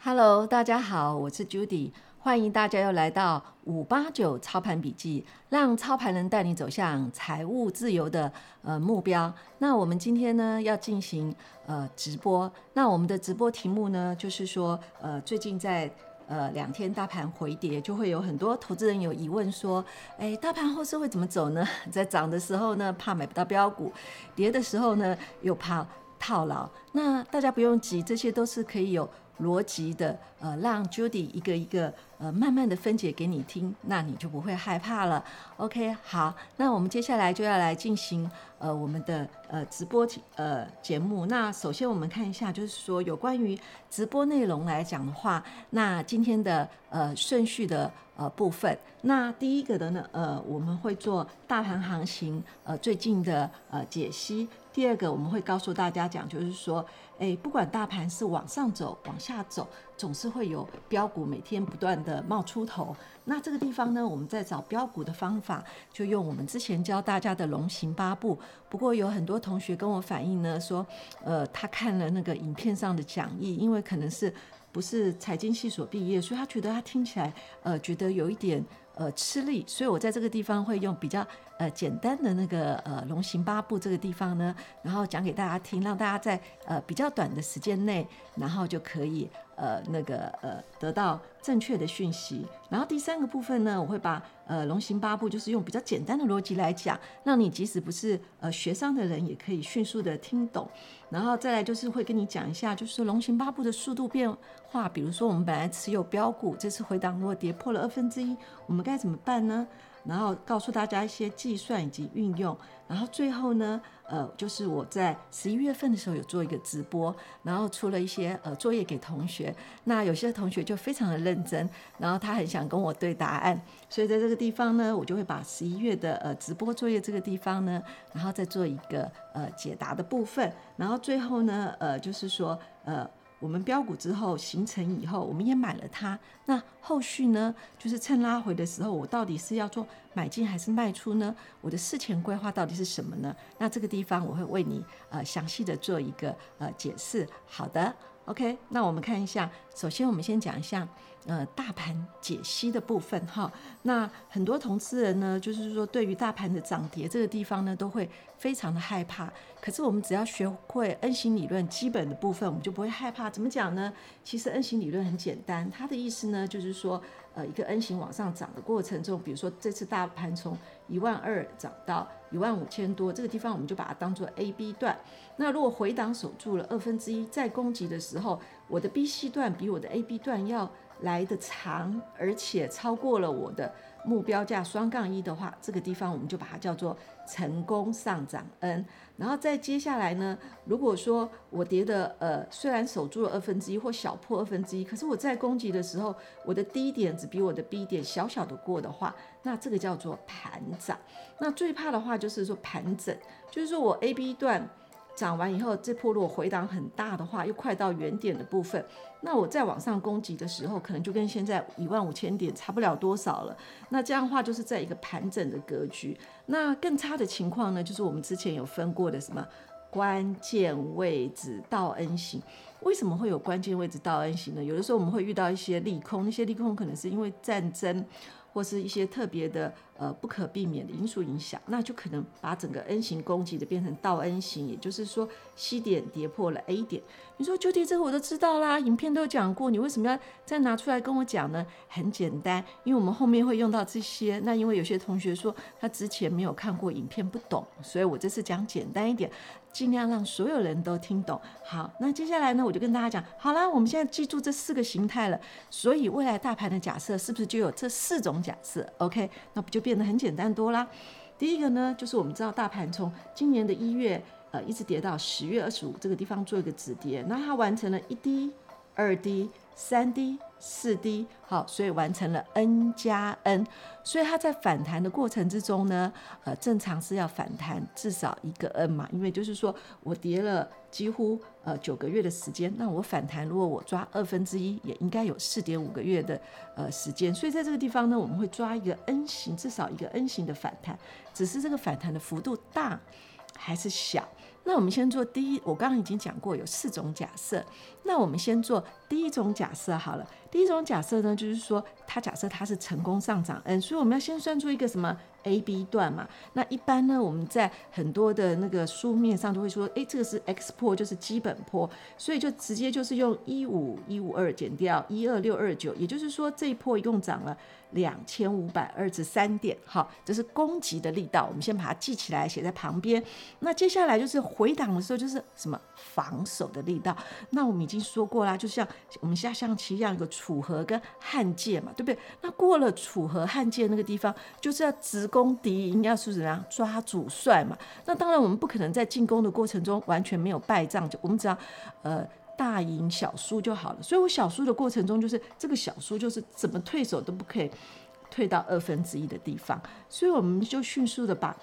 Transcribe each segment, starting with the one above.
Hello，大家好，我是 Judy，欢迎大家又来到五八九操盘笔记，让操盘人带你走向财务自由的呃目标。那我们今天呢要进行呃直播，那我们的直播题目呢就是说呃最近在呃两天大盘回跌，就会有很多投资人有疑问说，哎，大盘后市会怎么走呢？在涨的时候呢怕买不到标股，跌的时候呢又怕套牢。那大家不用急，这些都是可以有。逻辑的，呃，让 Judy 一个一个，呃，慢慢的分解给你听，那你就不会害怕了。OK，好，那我们接下来就要来进行，呃，我们的呃直播呃节目。那首先我们看一下，就是说有关于直播内容来讲的话，那今天的呃顺序的呃部分，那第一个的呢，呃，我们会做大盘行情呃最近的呃解析。第二个我们会告诉大家讲，就是说。诶，不管大盘是往上走、往下走，总是会有标股每天不断的冒出头。那这个地方呢，我们在找标股的方法，就用我们之前教大家的龙行八步。不过有很多同学跟我反映呢，说，呃，他看了那个影片上的讲义，因为可能是不是财经系所毕业，所以他觉得他听起来，呃，觉得有一点。呃，吃力，所以我在这个地方会用比较呃简单的那个呃龙行八步这个地方呢，然后讲给大家听，让大家在呃比较短的时间内，然后就可以呃那个呃得到正确的讯息。然后第三个部分呢，我会把呃龙行八步就是用比较简单的逻辑来讲，让你即使不是呃学商的人也可以迅速的听懂。然后再来就是会跟你讲一下，就是龙行八步的速度变化，比如说我们本来持有标股，这次回档如果跌破了二分之一，我们该怎么办呢？然后告诉大家一些计算以及运用，然后最后呢，呃，就是我在十一月份的时候有做一个直播，然后出了一些呃作业给同学。那有些同学就非常的认真，然后他很想跟我对答案，所以在这个地方呢，我就会把十一月的呃直播作业这个地方呢，然后再做一个呃解答的部分，然后最后呢，呃，就是说呃。我们标股之后形成以后，我们也买了它。那后续呢？就是趁拉回的时候，我到底是要做买进还是卖出呢？我的事前规划到底是什么呢？那这个地方我会为你呃详细的做一个呃解释。好的，OK。那我们看一下，首先我们先讲一下。呃，大盘解析的部分哈，那很多投资人呢，就是说对于大盘的涨跌这个地方呢，都会非常的害怕。可是我们只要学会 N 型理论基本的部分，我们就不会害怕。怎么讲呢？其实 N 型理论很简单，它的意思呢，就是说，呃，一个 N 型往上涨的过程中，比如说这次大盘从一万二涨到一万五千多，这个地方我们就把它当做 A B 段。那如果回档守住了二分之一，再攻击的时候，我的 B C 段比我的 A B 段要来得长，而且超过了我的目标价双杠一的话，这个地方我们就把它叫做成功上涨 N。然后再接下来呢，如果说我跌的呃虽然守住了二分之一或小破二分之一，可是我在攻击的时候，我的低点只比我的 B 点小小的过的话，那这个叫做盘涨。那最怕的话就是说盘整，就是说我 A B 段。涨完以后，这波如果回档很大的话，又快到原点的部分，那我再往上攻击的时候，可能就跟现在一万五千点差不了多少了。那这样的话，就是在一个盘整的格局。那更差的情况呢，就是我们之前有分过的什么关键位置倒 N 型。为什么会有关键位置倒 N 型呢？有的时候我们会遇到一些利空，那些利空可能是因为战争。或是一些特别的呃不可避免的因素影响，那就可能把整个 N 型攻击的变成倒 N 型，也就是说 C 点跌破了 A 点。你说 Judy 这个我都知道啦，影片都有讲过，你为什么要再拿出来跟我讲呢？很简单，因为我们后面会用到这些。那因为有些同学说他之前没有看过影片不懂，所以我这次讲简单一点。尽量让所有人都听懂。好，那接下来呢，我就跟大家讲，好啦，我们现在记住这四个形态了。所以未来大盘的假设是不是就有这四种假设？OK，那不就变得很简单多啦？第一个呢，就是我们知道大盘从今年的一月呃一直跌到十月二十五这个地方做一个止跌，那它完成了一低、二低、三低。四 D 好，所以完成了 N 加 N，所以它在反弹的过程之中呢，呃，正常是要反弹至少一个 N 嘛，因为就是说我跌了几乎呃九个月的时间，那我反弹如果我抓二分之一，也应该有四点五个月的呃时间，所以在这个地方呢，我们会抓一个 N 型，至少一个 N 型的反弹，只是这个反弹的幅度大还是小。那我们先做第一，我刚刚已经讲过有四种假设。那我们先做第一种假设好了。第一种假设呢，就是说它假设它是成功上涨 n，所以我们要先算出一个什么 a b 段嘛。那一般呢，我们在很多的那个书面上都会说，诶，这个是 x 坡，就是基本坡，所以就直接就是用一五一五二减掉一二六二九，也就是说这一波一共涨了两千五百二十三点。好，这是攻击的力道，我们先把它记起来，写在旁边。那接下来就是回档的时候，就是什么防守的力道。那我们已经说过啦，就像我们下象棋一样，有个楚河跟汉界嘛，对不对？那过了楚河汉界那个地方，就是要直攻敌营，要是怎样抓主帅嘛。那当然，我们不可能在进攻的过程中完全没有败仗，就我们只要呃大赢小输就好了。所以我小输的过程中，就是这个小输就是怎么退守都不可以退到二分之一的地方，所以我们就迅速的把。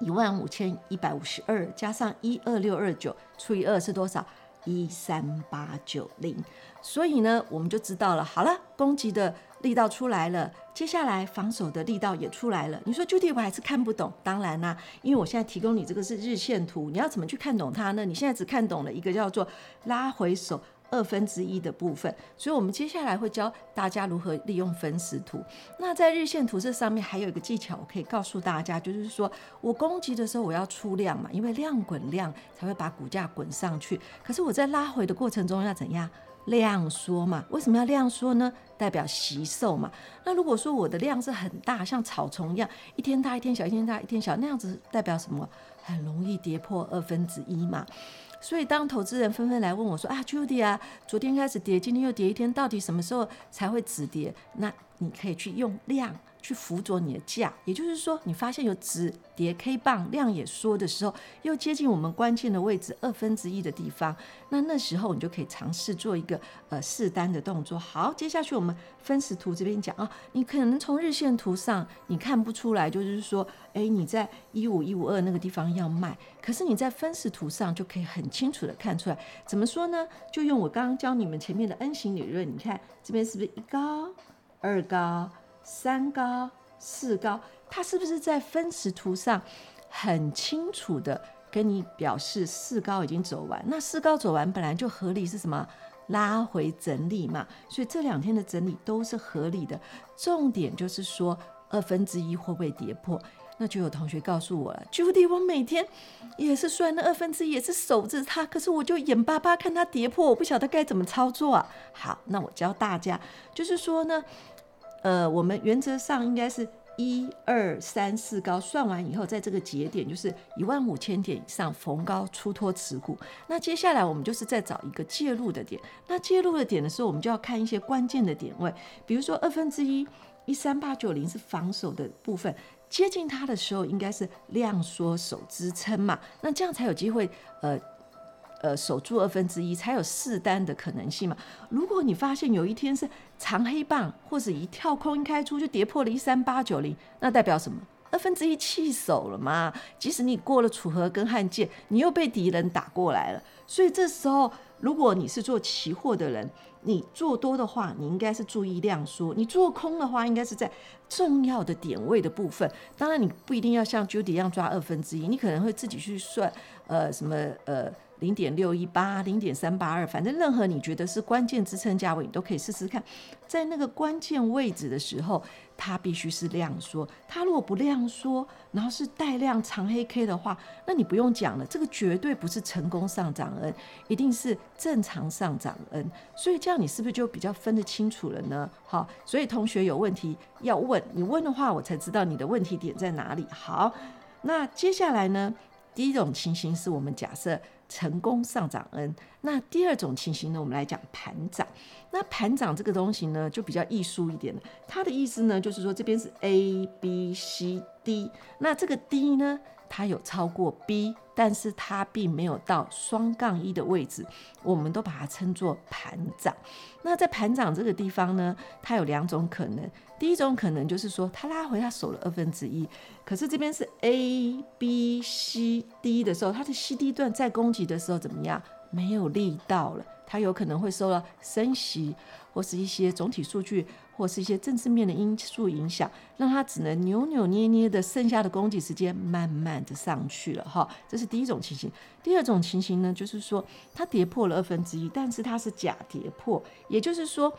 一万五千一百五十二加上一二六二九除以二是多少？一三八九零。所以呢，我们就知道了。好了，攻击的力道出来了，接下来防守的力道也出来了。你说具体我还是看不懂。当然啦、因为我现在提供你这个是日线图，你要怎么去看懂它呢？你现在只看懂了一个叫做拉回手。二分之一的部分，所以我们接下来会教大家如何利用分时图。那在日线图这上面还有一个技巧，我可以告诉大家，就是说我攻击的时候我要出量嘛，因为量滚量才会把股价滚上去。可是我在拉回的过程中要怎样？量缩嘛。为什么要量缩呢？代表吸收嘛。那如果说我的量是很大，像草丛一样，一天大一天小，一天大一天小，那样子代表什么？很容易跌破二分之一嘛。所以，当投资人纷纷来问我说：“啊，Judy 啊，昨天开始跌，今天又跌一天，到底什么时候才会止跌？”那你可以去用量。去辅佐你的价，也就是说，你发现有止跌 K 棒量也缩的时候，又接近我们关键的位置二分之一的地方，那那时候你就可以尝试做一个呃试单的动作。好，接下去我们分时图这边讲啊，你可能从日线图上你看不出来，就是说，哎，你在一五一五二那个地方要卖，可是你在分时图上就可以很清楚的看出来。怎么说呢？就用我刚刚教你们前面的 N 型理论，你看这边是不是一高二高？三高四高，它是不是在分时图上很清楚的跟你表示四高已经走完？那四高走完本来就合理，是什么？拉回整理嘛。所以这两天的整理都是合理的。重点就是说二分之一会不会跌破？那就有同学告诉我了，Judy，我每天也是算那二分之一，也是守着它，可是我就眼巴巴看它跌破，我不晓得该怎么操作啊。好，那我教大家，就是说呢。呃，我们原则上应该是一二三四高，算完以后，在这个节点就是一万五千点以上逢高出脱持股。那接下来我们就是再找一个介入的点。那介入的点的时候，我们就要看一些关键的点位，比如说二分之一一三八九零是防守的部分，接近它的时候应该是量缩守支撑嘛，那这样才有机会呃。呃，守住二分之一才有试单的可能性嘛。如果你发现有一天是长黑棒，或者一跳空一开出就跌破了一三八九零，那代表什么？二分之一弃守了嘛。即使你过了楚河跟汉界，你又被敌人打过来了。所以这时候，如果你是做期货的人，你做多的话，你应该是注意量缩；你做空的话，应该是在重要的点位的部分。当然，你不一定要像 Judy 一样抓二分之一，你可能会自己去算，呃，什么呃。零点六一八，零点三八二，反正任何你觉得是关键支撑价位，你都可以试试看。在那个关键位置的时候，它必须是量缩。它如果不量缩，然后是带量长黑 K 的话，那你不用讲了，这个绝对不是成功上涨 N，一定是正常上涨 N。所以这样你是不是就比较分得清楚了呢？好，所以同学有问题要问，你问的话，我才知道你的问题点在哪里。好，那接下来呢，第一种情形是我们假设。成功上涨 N，那第二种情形呢？我们来讲盘涨。那盘涨这个东西呢，就比较艺术一点了。它的意思呢，就是说这边是 A、B、C、D，那这个 D 呢，它有超过 B，但是它并没有到双杠一的位置，我们都把它称作盘涨。那在盘涨这个地方呢，它有两种可能。第一种可能就是说，他拉回他守了二分之一，可是这边是 A、B、C、D 的时候，它的 C、D 段在攻击的时候怎么样？没有力道了，他有可能会受到升息或是一些总体数据或是一些政治面的因素影响，让他只能扭扭捏捏的，剩下的供给时间慢慢的上去了哈。这是第一种情形。第二种情形呢，就是说它跌破了二分之一，但是它是假跌破，也就是说。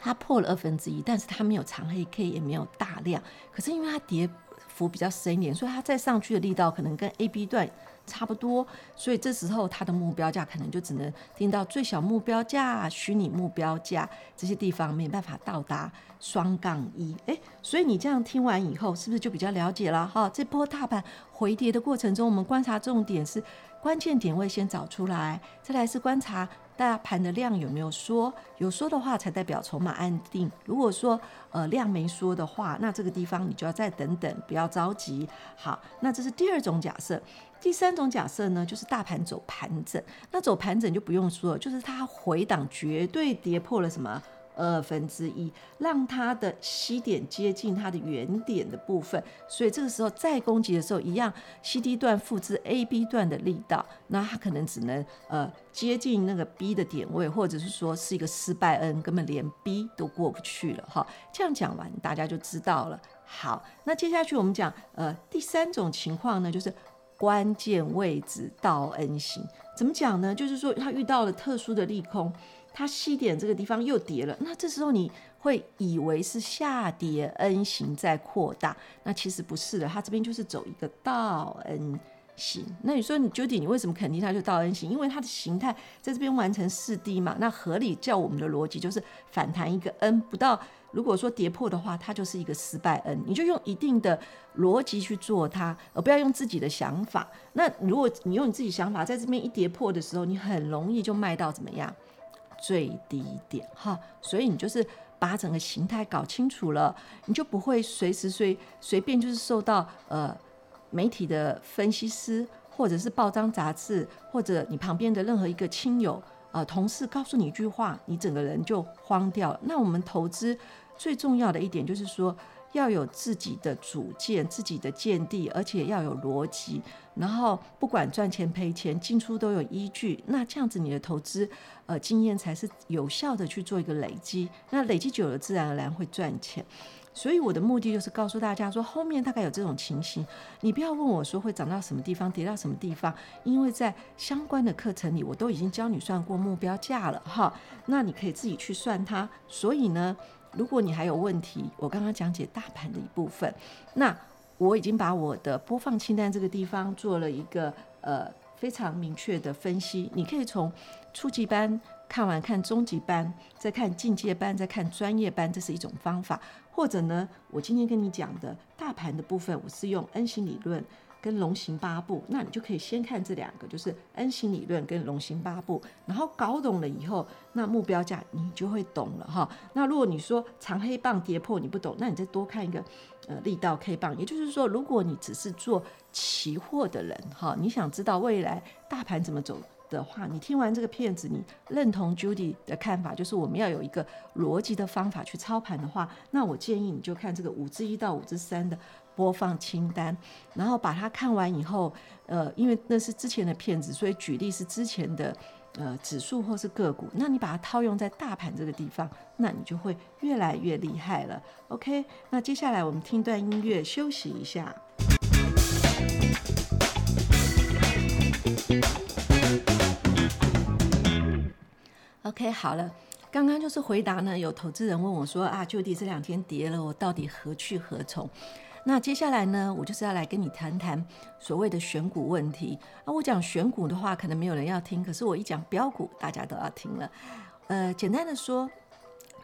它破了二分之一，但是它没有长黑 K，也没有大量。可是因为它跌幅比较深一点，所以它再上去的力道可能跟 A B 段差不多。所以这时候它的目标价可能就只能听到最小目标价、虚拟目标价这些地方，没办法到达双杠一。诶，所以你这样听完以后，是不是就比较了解了？哈，这波大盘回跌的过程中，我们观察重点是关键点位先找出来，再来是观察。大盘的量有没有缩？有缩的话，才代表筹码安定。如果说呃量没缩的话，那这个地方你就要再等等，不要着急。好，那这是第二种假设。第三种假设呢，就是大盘走盘整。那走盘整就不用说了，就是它回档绝对跌破了什么？二分之一，让它的 C 点接近它的原点的部分，所以这个时候再攻击的时候，一样 CD 段复制 AB 段的力道，那它可能只能呃接近那个 B 的点位，或者是说是一个失败 N，根本连 B 都过不去了哈。这样讲完，大家就知道了。好，那接下去我们讲呃第三种情况呢，就是关键位置倒 N 型，怎么讲呢？就是说它遇到了特殊的利空。它 C 点这个地方又跌了，那这时候你会以为是下跌 N 型在扩大，那其实不是的，它这边就是走一个倒 N 型。那你说你 Judy，你为什么肯定它就倒 N 型？因为它的形态在这边完成四 D 嘛，那合理叫我们的逻辑就是反弹一个 N 不到，如果说跌破的话，它就是一个失败 N，你就用一定的逻辑去做它，而不要用自己的想法。那如果你用你自己想法，在这边一跌破的时候，你很容易就卖到怎么样？最低点哈，所以你就是把整个形态搞清楚了，你就不会随时随随便就是受到呃媒体的分析师，或者是报章杂志，或者你旁边的任何一个亲友呃同事告诉你一句话，你整个人就慌掉了。那我们投资最重要的一点就是说。要有自己的主见、自己的见地，而且要有逻辑，然后不管赚钱赔钱，进出都有依据。那这样子，你的投资呃经验才是有效的去做一个累积。那累积久了，自然而然会赚钱。所以我的目的就是告诉大家说，后面大概有这种情形，你不要问我说会涨到什么地方，跌到什么地方，因为在相关的课程里，我都已经教你算过目标价了哈。那你可以自己去算它。所以呢。如果你还有问题，我刚刚讲解大盘的一部分，那我已经把我的播放清单这个地方做了一个呃非常明确的分析。你可以从初级班看完，看中级班，再看进阶班，再看专业班，这是一种方法。或者呢，我今天跟你讲的大盘的部分，我是用 N 型理论。跟龙行八步，那你就可以先看这两个，就是 N 型理论跟龙行八步，然后搞懂了以后，那目标价你就会懂了哈。那如果你说长黑棒跌破你不懂，那你再多看一个呃力道 K 棒，也就是说，如果你只是做期货的人哈，你想知道未来大盘怎么走的话，你听完这个片子，你认同 Judy 的看法，就是我们要有一个逻辑的方法去操盘的话，那我建议你就看这个五之一到五之三的。播放清单，然后把它看完以后，呃，因为那是之前的片子，所以举例是之前的呃指数或是个股。那你把它套用在大盘这个地方，那你就会越来越厉害了。OK，那接下来我们听段音乐休息一下。OK，好了，刚刚就是回答呢，有投资人问我说啊就地这两天跌了，我到底何去何从？那接下来呢，我就是要来跟你谈谈所谓的选股问题。啊，我讲选股的话，可能没有人要听，可是我一讲标股，大家都要听了。呃，简单的说，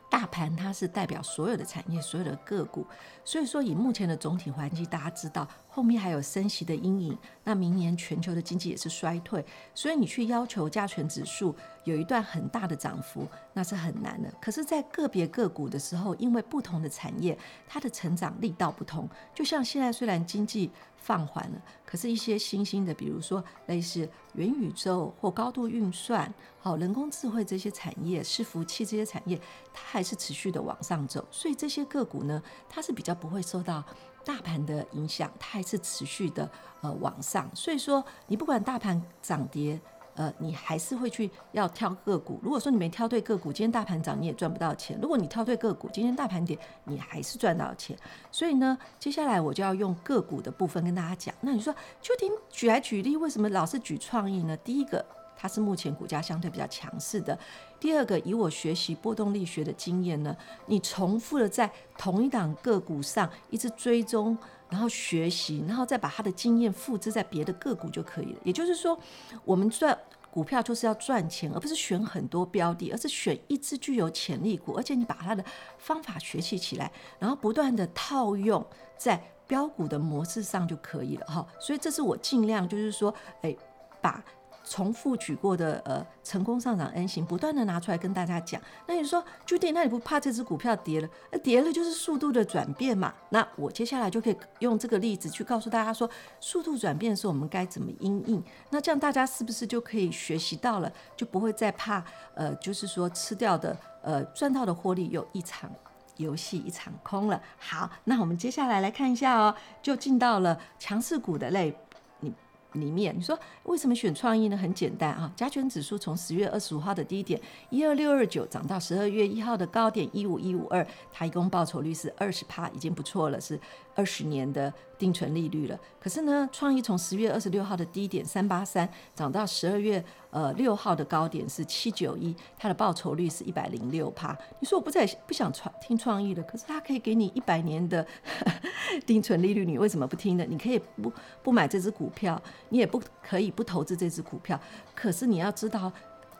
大盘它是代表所有的产业、所有的个股，所以说以目前的总体环境，大家知道。后面还有升息的阴影，那明年全球的经济也是衰退，所以你去要求加权指数有一段很大的涨幅，那是很难的。可是，在个别个股的时候，因为不同的产业，它的成长力道不同，就像现在虽然经济放缓了，可是一些新兴的，比如说类似元宇宙或高度运算、好人工智慧这些产业，伺服器这些产业，它还是持续的往上走，所以这些个股呢，它是比较不会受到。大盘的影响，它还是持续的呃往上，所以说你不管大盘涨跌，呃，你还是会去要挑个股。如果说你没挑对个股，今天大盘涨你也赚不到钱；如果你挑对个股，今天大盘跌你还是赚到钱。所以呢，接下来我就要用个股的部分跟大家讲。那你说，究竟举来举例，为什么老是举创意呢？第一个，它是目前股价相对比较强势的；第二个，以我学习波动力学的经验呢，你重复的在同一档个股上一直追踪。然后学习，然后再把它的经验复制在别的个股就可以了。也就是说，我们赚股票就是要赚钱，而不是选很多标的，而是选一只具有潜力股，而且你把它的方法学习起来，然后不断的套用在标股的模式上就可以了哈。所以这是我尽量就是说，哎，把。重复举过的呃成功上涨 N 型，不断的拿出来跟大家讲。那你说 j u 那你不怕这只股票跌了？那跌了就是速度的转变嘛。那我接下来就可以用这个例子去告诉大家说，速度转变的时候我们该怎么因应。那这样大家是不是就可以学习到了，就不会再怕呃，就是说吃掉的呃赚到的获利又一场游戏一场空了。好，那我们接下来来看一下哦，就进到了强势股的类。里面你说为什么选创意呢？很简单啊，加权指数从十月二十五号的低点一二六二九涨到十二月一号的高点一五一五二，它一共报酬率是二十趴，已经不错了，是二十年的定存利率了。可是呢，创意从十月二十六号的低点三八三涨到十二月呃六号的高点是七九一，它的报酬率是一百零六趴。你说我不再不想创听创意了，可是它可以给你一百年的定存利率，你为什么不听呢？你可以不不买这只股票。你也不可以不投资这只股票，可是你要知道，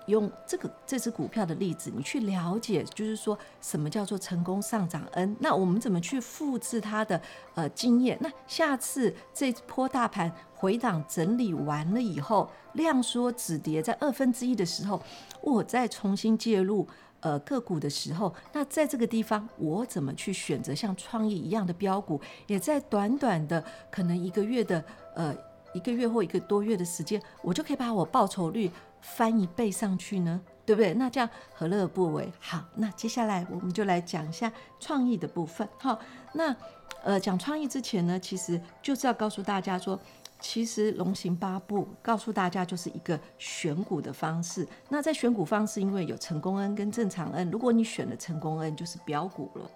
用这个这只股票的例子，你去了解，就是说什么叫做成功上涨 N。那我们怎么去复制它的呃经验？那下次这波大盘回档整理完了以后，量缩止跌在二分之一的时候，我再重新介入呃个股的时候，那在这个地方我怎么去选择像创意一样的标股？也在短短的可能一个月的呃。一个月或一个多月的时间，我就可以把我报酬率翻一倍上去呢，对不对？那这样何乐而不为？好，那接下来我们就来讲一下创意的部分。好，那呃，讲创意之前呢，其实就是要告诉大家说，其实龙行八步告诉大家就是一个选股的方式。那在选股方式，因为有成功 N 跟正常 N，如果你选了成功 N，就是标股了。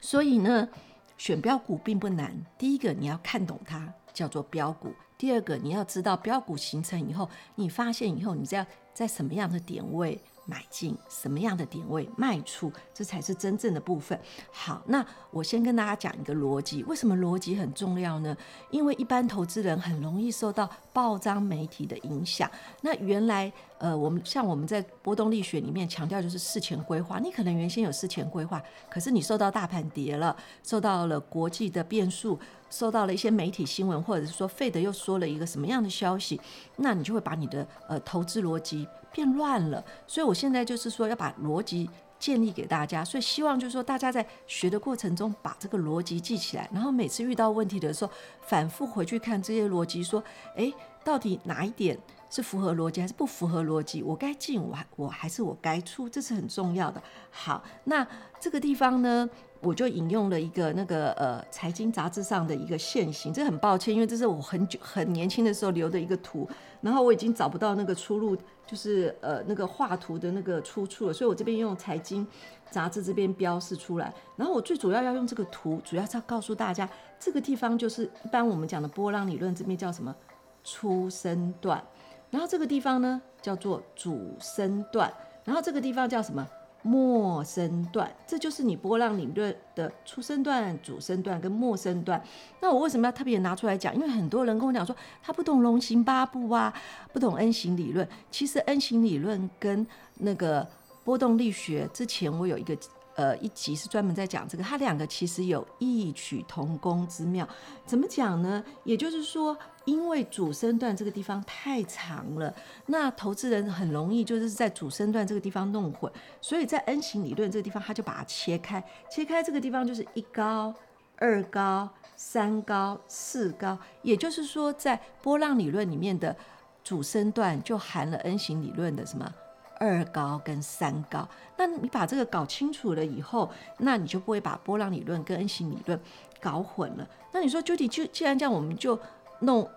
所以呢。选标股并不难，第一个你要看懂它，叫做标股；第二个你要知道标股形成以后，你发现以后，你在在什么样的点位。买进什么样的点位卖出，这才是真正的部分。好，那我先跟大家讲一个逻辑，为什么逻辑很重要呢？因为一般投资人很容易受到报章媒体的影响。那原来，呃，我们像我们在波动力学里面强调就是事前规划。你可能原先有事前规划，可是你受到大盘跌了，受到了国际的变数，受到了一些媒体新闻，或者是说费德又说了一个什么样的消息，那你就会把你的呃投资逻辑。变乱了，所以我现在就是说要把逻辑建立给大家，所以希望就是说大家在学的过程中把这个逻辑记起来，然后每次遇到问题的时候反复回去看这些逻辑，说，诶，到底哪一点是符合逻辑还是不符合逻辑？我该进我还我还是我该出，这是很重要的。好，那这个地方呢，我就引用了一个那个呃财经杂志上的一个线型，这很抱歉，因为这是我很久很年轻的时候留的一个图，然后我已经找不到那个出入。就是呃那个画图的那个出处了，所以我这边用财经杂志这边标示出来。然后我最主要要用这个图，主要是要告诉大家，这个地方就是一般我们讲的波浪理论这边叫什么初升段，然后这个地方呢叫做主升段，然后这个地方叫什么？陌生段，这就是你波浪理论的初升段、主身段跟陌生段。那我为什么要特别拿出来讲？因为很多人跟我讲说，他不懂龙形八步啊，不懂 N 型理论。其实 N 型理论跟那个波动力学，之前我有一个。呃，一集是专门在讲这个，它两个其实有异曲同工之妙。怎么讲呢？也就是说，因为主升段这个地方太长了，那投资人很容易就是在主升段这个地方弄混，所以在 N 型理论这个地方，他就把它切开，切开这个地方就是一高、二高、三高、四高。也就是说，在波浪理论里面的主升段就含了 N 型理论的什么？二高跟三高，那你把这个搞清楚了以后，那你就不会把波浪理论跟 N 型理论搞混了。那你说，究竟就既然这样，我们就弄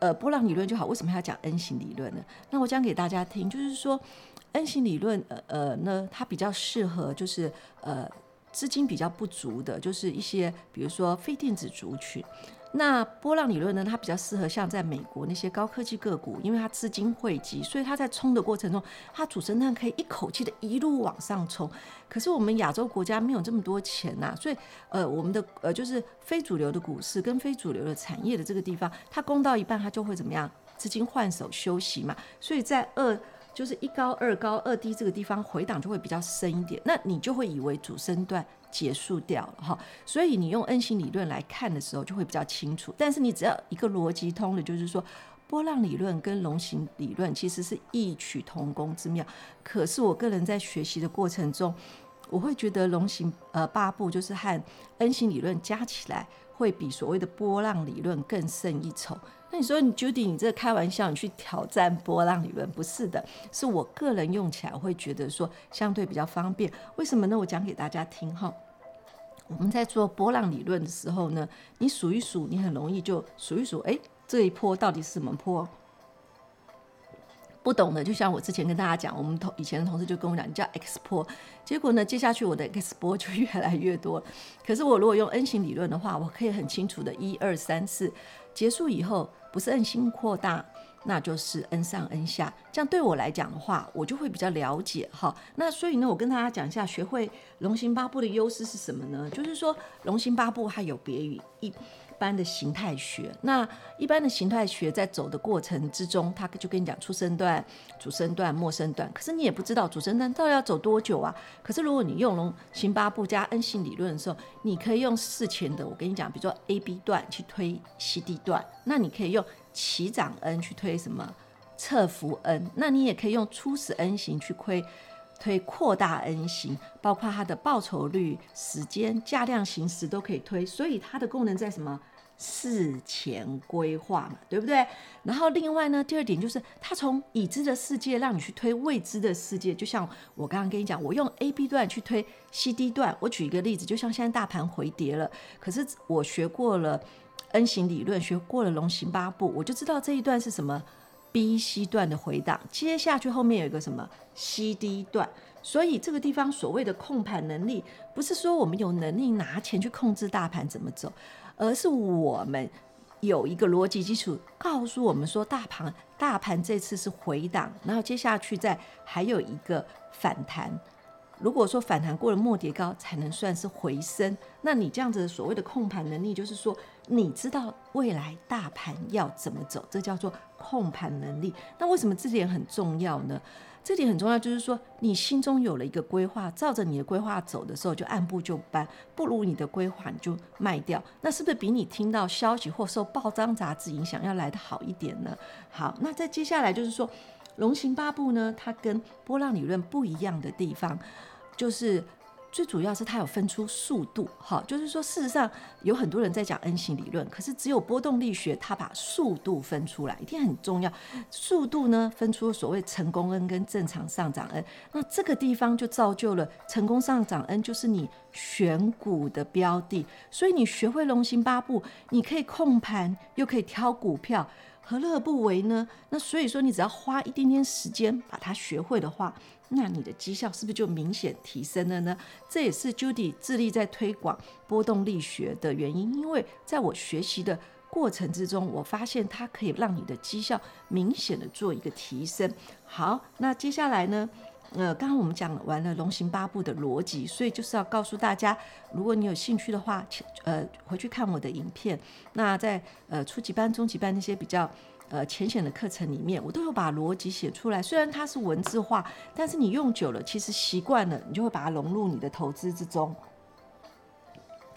呃波浪理论就好，为什么要讲 N 型理论呢？那我讲给大家听，就是说 N 型理论呃呃呢，它比较适合就是呃资金比较不足的，就是一些比如说非电子族群。那波浪理论呢，它比较适合像在美国那些高科技个股，因为它资金汇集，所以它在冲的过程中，它主升段可以一口气的一路往上冲。可是我们亚洲国家没有这么多钱呐、所以呃，我们的呃就是非主流的股市跟非主流的产业的这个地方，它攻到一半，它就会怎么样？资金换手休息嘛，所以在二就是一高二高二低这个地方回档就会比较深一点，那你就会以为主升段。结束掉了哈，所以你用 N 型理论来看的时候就会比较清楚。但是你只要一个逻辑通了，就是说波浪理论跟龙形理论其实是异曲同工之妙。可是我个人在学习的过程中，我会觉得龙形呃八步就是和 N 型理论加起来会比所谓的波浪理论更胜一筹。那你说你 Judy，你这开玩笑，你去挑战波浪理论？不是的，是我个人用起来会觉得说相对比较方便。为什么呢？我讲给大家听哈。我们在做波浪理论的时候呢，你数一数，你很容易就数一数，哎，这一波到底是什么波？不懂的，就像我之前跟大家讲，我们同以前的同事就跟我讲，你叫 X 波，结果呢，接下去我的 X 波就越来越多。可是我如果用 N 型理论的话，我可以很清楚的，一二三四结束以后，不是 N 型扩大。那就是 N 上 N 下，这样对我来讲的话，我就会比较了解哈。那所以呢，我跟大家讲一下，学会龙行八步的优势是什么呢？就是说，龙行八步它有别于一般的形态学。那一般的形态学在走的过程之中，他就跟你讲初升段、主升段、末生段，可是你也不知道主升段到底要走多久啊。可是如果你用龙行八步加 N 型理论的时候，你可以用事前的，我跟你讲，比如说 A B 段去推 C D 段，那你可以用。起涨 N 去推什么侧幅 N，那你也可以用初始 N 型去推推扩大 N 型，包括它的报酬率、时间、价量行驶都可以推，所以它的功能在什么事前规划嘛，对不对？然后另外呢，第二点就是它从已知的世界让你去推未知的世界，就像我刚刚跟你讲，我用 A B 段去推 C D 段，我举一个例子，就像现在大盘回跌了，可是我学过了。N 型理论学过了龙行八步，我就知道这一段是什么 B C 段的回档，接下去后面有一个什么 C D 段，所以这个地方所谓的控盘能力，不是说我们有能力拿钱去控制大盘怎么走，而是我们有一个逻辑基础，告诉我们说大盘大盘这次是回档，然后接下去再还有一个反弹。如果说反弹过了末跌高才能算是回升，那你这样子所谓的控盘能力，就是说你知道未来大盘要怎么走，这叫做控盘能力。那为什么这点很重要呢？这点很重要，就是说你心中有了一个规划，照着你的规划走的时候就按部就班，不如你的规划你就卖掉，那是不是比你听到消息或受报章杂志影响要来得好一点呢？好，那再接下来就是说。龙行八步呢，它跟波浪理论不一样的地方，就是最主要是它有分出速度，哈，就是说事实上有很多人在讲 N 型理论，可是只有波动力学它把速度分出来，一定很重要。速度呢，分出所谓成功 N 跟正常上涨 N，那这个地方就造就了成功上涨 N 就是你选股的标的，所以你学会龙行八步，你可以控盘又可以挑股票。何乐而不为呢？那所以说，你只要花一点点时间把它学会的话，那你的绩效是不是就明显提升了呢？这也是 Judy 致力在推广波动力学的原因，因为在我学习的过程之中，我发现它可以让你的绩效明显的做一个提升。好，那接下来呢？呃，刚刚我们讲完了龙行八步的逻辑，所以就是要告诉大家，如果你有兴趣的话，呃，回去看我的影片。那在呃初级班、中级班那些比较呃浅显的课程里面，我都有把逻辑写出来。虽然它是文字化，但是你用久了，其实习惯了，你就会把它融入你的投资之中。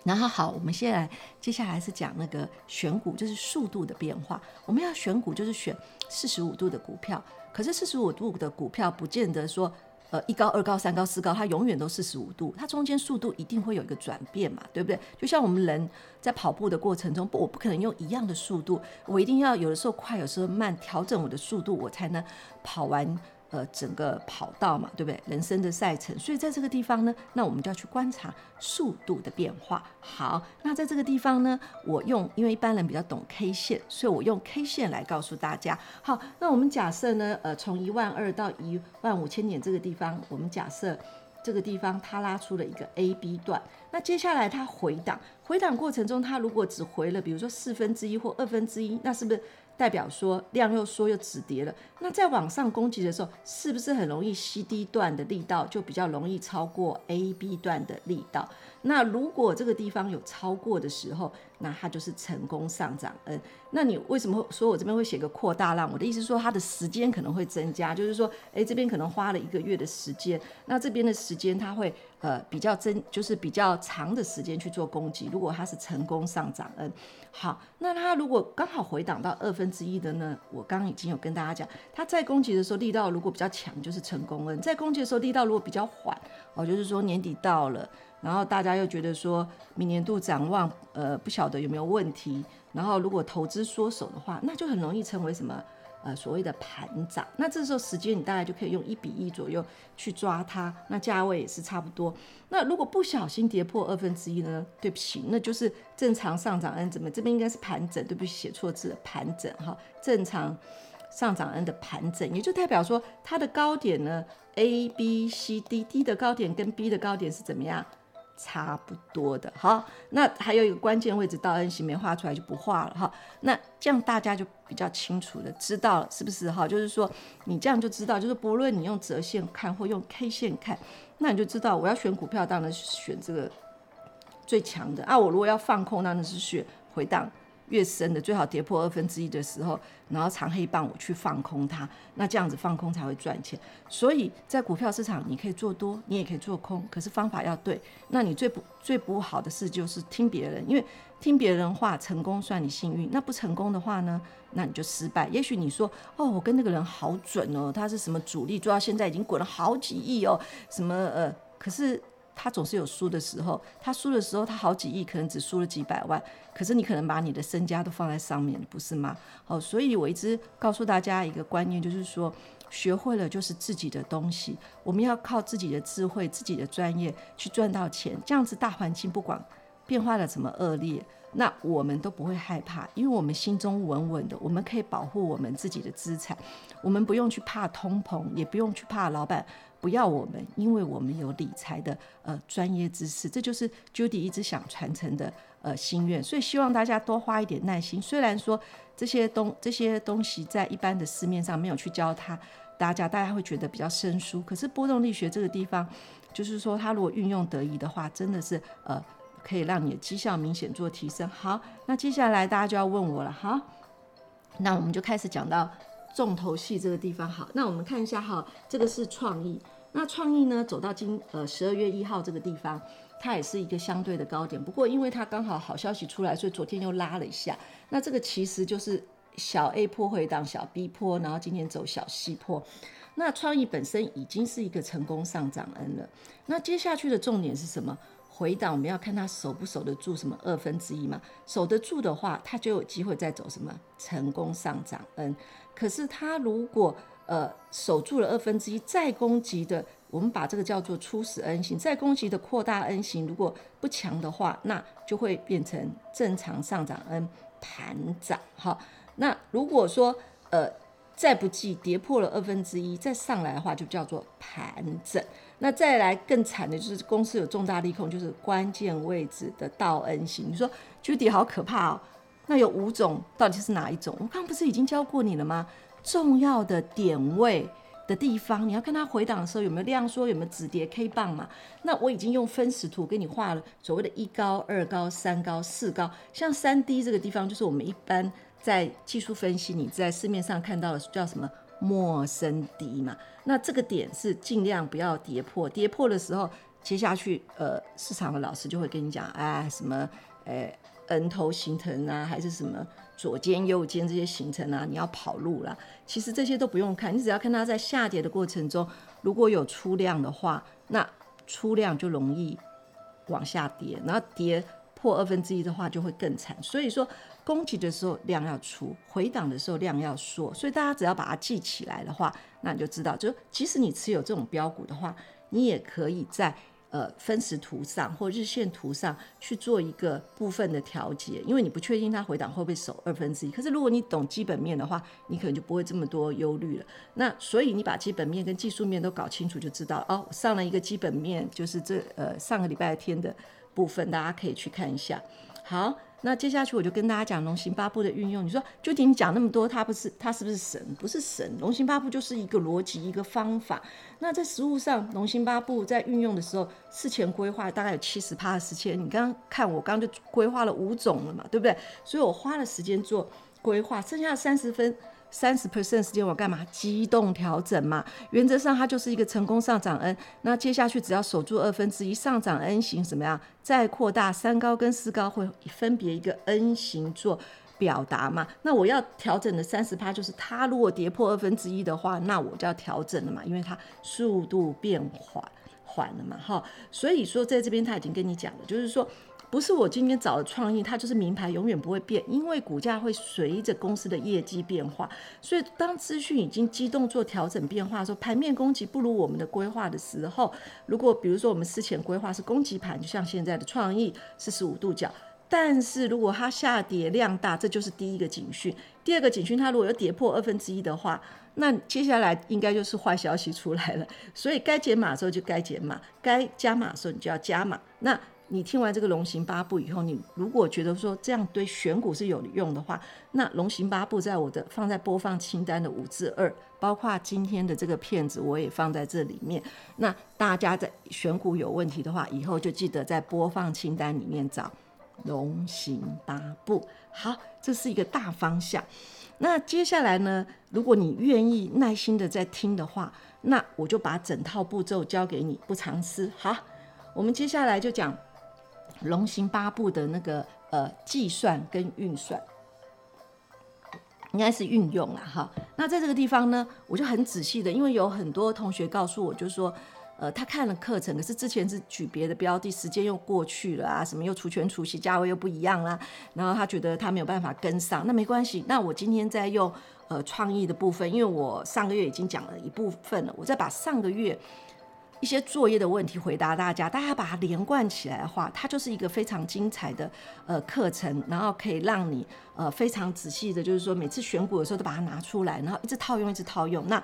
然后好，我们现在接下来是讲那个选股，就是速度的变化。我们要选股，就是选四十五度的股票。可是四十五度的股票不见得说，呃，一高二高三高四高，它永远都四十五度，它中间速度一定会有一个转变嘛，对不对？就像我们人在跑步的过程中，不，我不可能用一样的速度，我一定要有的时候快，有时候慢，调整我的速度，我才能跑完呃整个跑道嘛，对不对？人生的赛程，所以在这个地方呢，那我们就要去观察速度的变化。好，那在这个地方呢，我用因为一般人比较懂 K 线，所以我用 K 线来告诉大家。好，那我们假设呢，呃，从一万二到一万五千点这个地方，我们假设。这个地方它拉出了一个 A B 段，那接下来它回档，回档过程中它如果只回了，比如说四分之一或二分之一，那是不是代表说量又缩又止跌了？那在往上攻击的时候，是不是很容易 C D 段的力道就比较容易超过 A B 段的力道？那如果这个地方有超过的时候，那它就是成功上涨。嗯，那你为什么说我这边会写个扩大浪？我的意思是说它的时间可能会增加，就是说，诶，这边可能花了一个月的时间，那这边的时间它会呃比较增，就是比较长的时间去做攻击。如果它是成功上涨，嗯，好，那它如果刚好回档到二分之一的呢？我刚刚已经有跟大家讲，它在攻击的时候力道如果比较强，就是成功嗯，在攻击的时候力道如果比较缓，哦，就是说年底到了。然后大家又觉得说，明年度展望，呃，不晓得有没有问题。然后如果投资缩手的话，那就很容易成为什么，呃，所谓的盘涨。那这时候时间你大概就可以用一比一左右去抓它，那价位也是差不多。那如果不小心跌破二分之一呢？对不起，那就是正常上涨 N 怎么？这边应该是盘整，对不起，写错字了，盘整哈，正常上涨 N 的盘整，也就代表说它的高点呢，A、B、C、D、D 的高点跟 B 的高点是怎么样？差不多的，好，那还有一个关键位置到 N 型没画出来就不画了哈。那这样大家就比较清楚的知道了，是不是哈？就是说你这样就知道，就是不论你用折线看或用 K 线看，那你就知道我要选股票，当然是选这个最强的啊。我如果要放空，当然是选回档。越深的最好跌破二分之一的时候，然后长黑棒我去放空它，那这样子放空才会赚钱。所以在股票市场，你可以做多，你也可以做空，可是方法要对。那你最不最不好的事就是听别人，因为听别人话成功算你幸运，那不成功的话呢，那你就失败。也许你说哦，我跟那个人好准哦，他是什么主力，做到现在已经滚了好几亿哦，什么呃，可是。他总是有输的时候，他输的时候，他好几亿可能只输了几百万，可是你可能把你的身家都放在上面，不是吗？好，所以我一直告诉大家一个观念，就是说，学会了就是自己的东西，我们要靠自己的智慧、自己的专业去赚到钱。这样子大环境不管变化的怎么恶劣，那我们都不会害怕，因为我们心中稳稳的，我们可以保护我们自己的资产，我们不用去怕通膨，也不用去怕老板。不要我们，因为我们有理财的呃专业知识，这就是 Judy 一直想传承的呃心愿。所以希望大家多花一点耐心。虽然说这些东这些东西在一般的市面上没有去教他大家，大家会觉得比较生疏。可是波动力学这个地方，就是说它如果运用得宜的话，真的是呃可以让你的绩效明显做提升。好，那接下来大家就要问我了。好，那我们就开始讲到。重头戏这个地方好，那我们看一下哈，这个是创意。那创意呢，走到今呃十二月一号这个地方，它也是一个相对的高点。不过因为它刚好好消息出来，所以昨天又拉了一下。那这个其实就是小 A 坡回档，小 B 坡，然后今天走小 C 坡。那创意本身已经是一个成功上涨 N 了。那接下去的重点是什么？回档我们要看它守不守得住什么二分之一嘛？守得住的话，它就有机会再走什么成功上涨 N。可是它如果呃守住了二分之一，再攻击的，我们把这个叫做初始 N 型，再攻击的扩大 N 型，如果不强的话，那就会变成正常上涨 N 盘涨。哈，那如果说呃再不济跌破了二分之一，再上来的话，就叫做盘整。那再来更惨的就是公司有重大利空，就是关键位置的倒 N 型。你说 Judy 好可怕哦。那有五种，到底是哪一种？我刚不是已经教过你了吗？重要的点位的地方，你要看它回档的时候有没有量缩，有没有止跌 K 棒嘛？那我已经用分时图给你画了所谓的一高、二高、三高、四高。像三低这个地方，就是我们一般在技术分析，你在市面上看到的叫什么陌生低嘛？那这个点是尽量不要跌破，跌破的时候，接下去呃，市场的老师就会跟你讲，哎，什么，哎。N 头形成啊，还是什么左肩右肩这些形成啊？你要跑路啦。其实这些都不用看，你只要看它在下跌的过程中，如果有出量的话，那出量就容易往下跌，然后跌破二分之一的话就会更惨。所以说，攻击的时候量要出，回档的时候量要缩，所以大家只要把它记起来的话，那你就知道，就即使你持有这种标股的话，你也可以在。呃，分时图上或日线图上去做一个部分的调节，因为你不确定它回档会不会守二分之一。可是如果你懂基本面的话，你可能就不会这么多忧虑了。那所以你把基本面跟技术面都搞清楚，就知道哦，上了一个基本面，就是这呃上个礼拜天的部分，大家可以去看一下。好。那接下去我就跟大家讲龙行八步的运用。你说，究竟你讲那么多，它不是它是不是神？不是神。龙行八步就是一个逻辑，一个方法。那在实物上，龙行八步在运用的时候，事前规划大概有七十趴的时间。你刚刚看我刚刚就规划了五种了嘛，对不对？所以我花了时间做规划，剩下三十分。三十 percent 时间我干嘛？机动调整嘛。原则上它就是一个成功上涨 N。那接下去只要守住二分之一上涨 N 型，怎么样？再扩大三高跟四高会分别一个 N 型做表达嘛。那我要调整的三十趴就是它如果跌破二分之一的话，那我就要调整了嘛，因为它速度变缓缓了嘛。哈，所以说在这边他已经跟你讲了，就是说。不是我今天找的创意，它就是名牌，永远不会变，因为股价会随着公司的业绩变化。所以当资讯已经机动做调整变化的时候，盘面攻击不如我们的规划的时候，如果比如说我们事前规划是攻击盘，就像现在的创意四十五度角，但是如果它下跌量大，这就是第一个警讯。第二个警讯，它如果要跌破二分之一的话，那接下来应该就是坏消息出来了。所以该减码的时候就该减码，该加码的时候你就要加码。那你听完这个龙行八步以后，你如果觉得说这样对选股是有用的话，那龙行八步在我的放在播放清单的五至二，包括今天的这个片子我也放在这里面。那大家在选股有问题的话，以后就记得在播放清单里面找龙行八步。好，这是一个大方向。那接下来呢，如果你愿意耐心的在听的话，那我就把整套步骤交给你，不藏私。好，我们接下来就讲。龙行八步的那个呃计算跟运算，应该是运用了哈。那在这个地方呢，我就很仔细的，因为有很多同学告诉我，就是说，呃，他看了课程，可是之前是举别的标的，时间又过去了啊，什么又除权除息，价位又不一样啦，然后他觉得他没有办法跟上。那没关系，那我今天在用呃创意的部分，因为我上个月已经讲了一部分了，我再把上个月。一些作业的问题回答大家，大家把它连贯起来的话，它就是一个非常精彩的呃课程，然后可以让你呃非常仔细的，就是说每次选股的时候都把它拿出来，然后一直套用，一直套用，那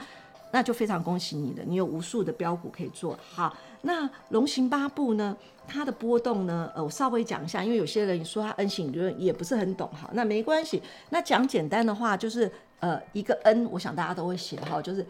那就非常恭喜你了，你有无数的标股可以做。好，那龙行八步呢，它的波动呢，呃，我稍微讲一下，因为有些人说它 N 型理论也不是很懂，哈，那没关系，那讲简单的话就是呃一个 N，我想大家都会写哈，就是。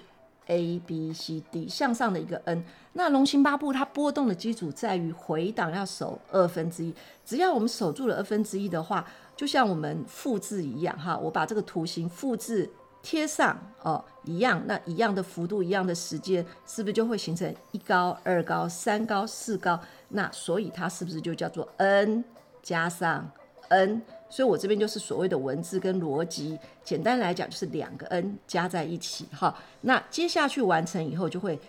A B C D 向上的一个 N，那龙行八步它波动的基础在于回档要守二分之一，只要我们守住了二分之一的话，就像我们复制一样哈，我把这个图形复制贴上哦，一样，那一样的幅度，一样的时间，是不是就会形成一高、二高、三高、四高？那所以它是不是就叫做 N 加上 N？所以我这边就是所谓的文字跟逻辑，简单来讲就是两个 n 加在一起哈。那接下去完成以后就会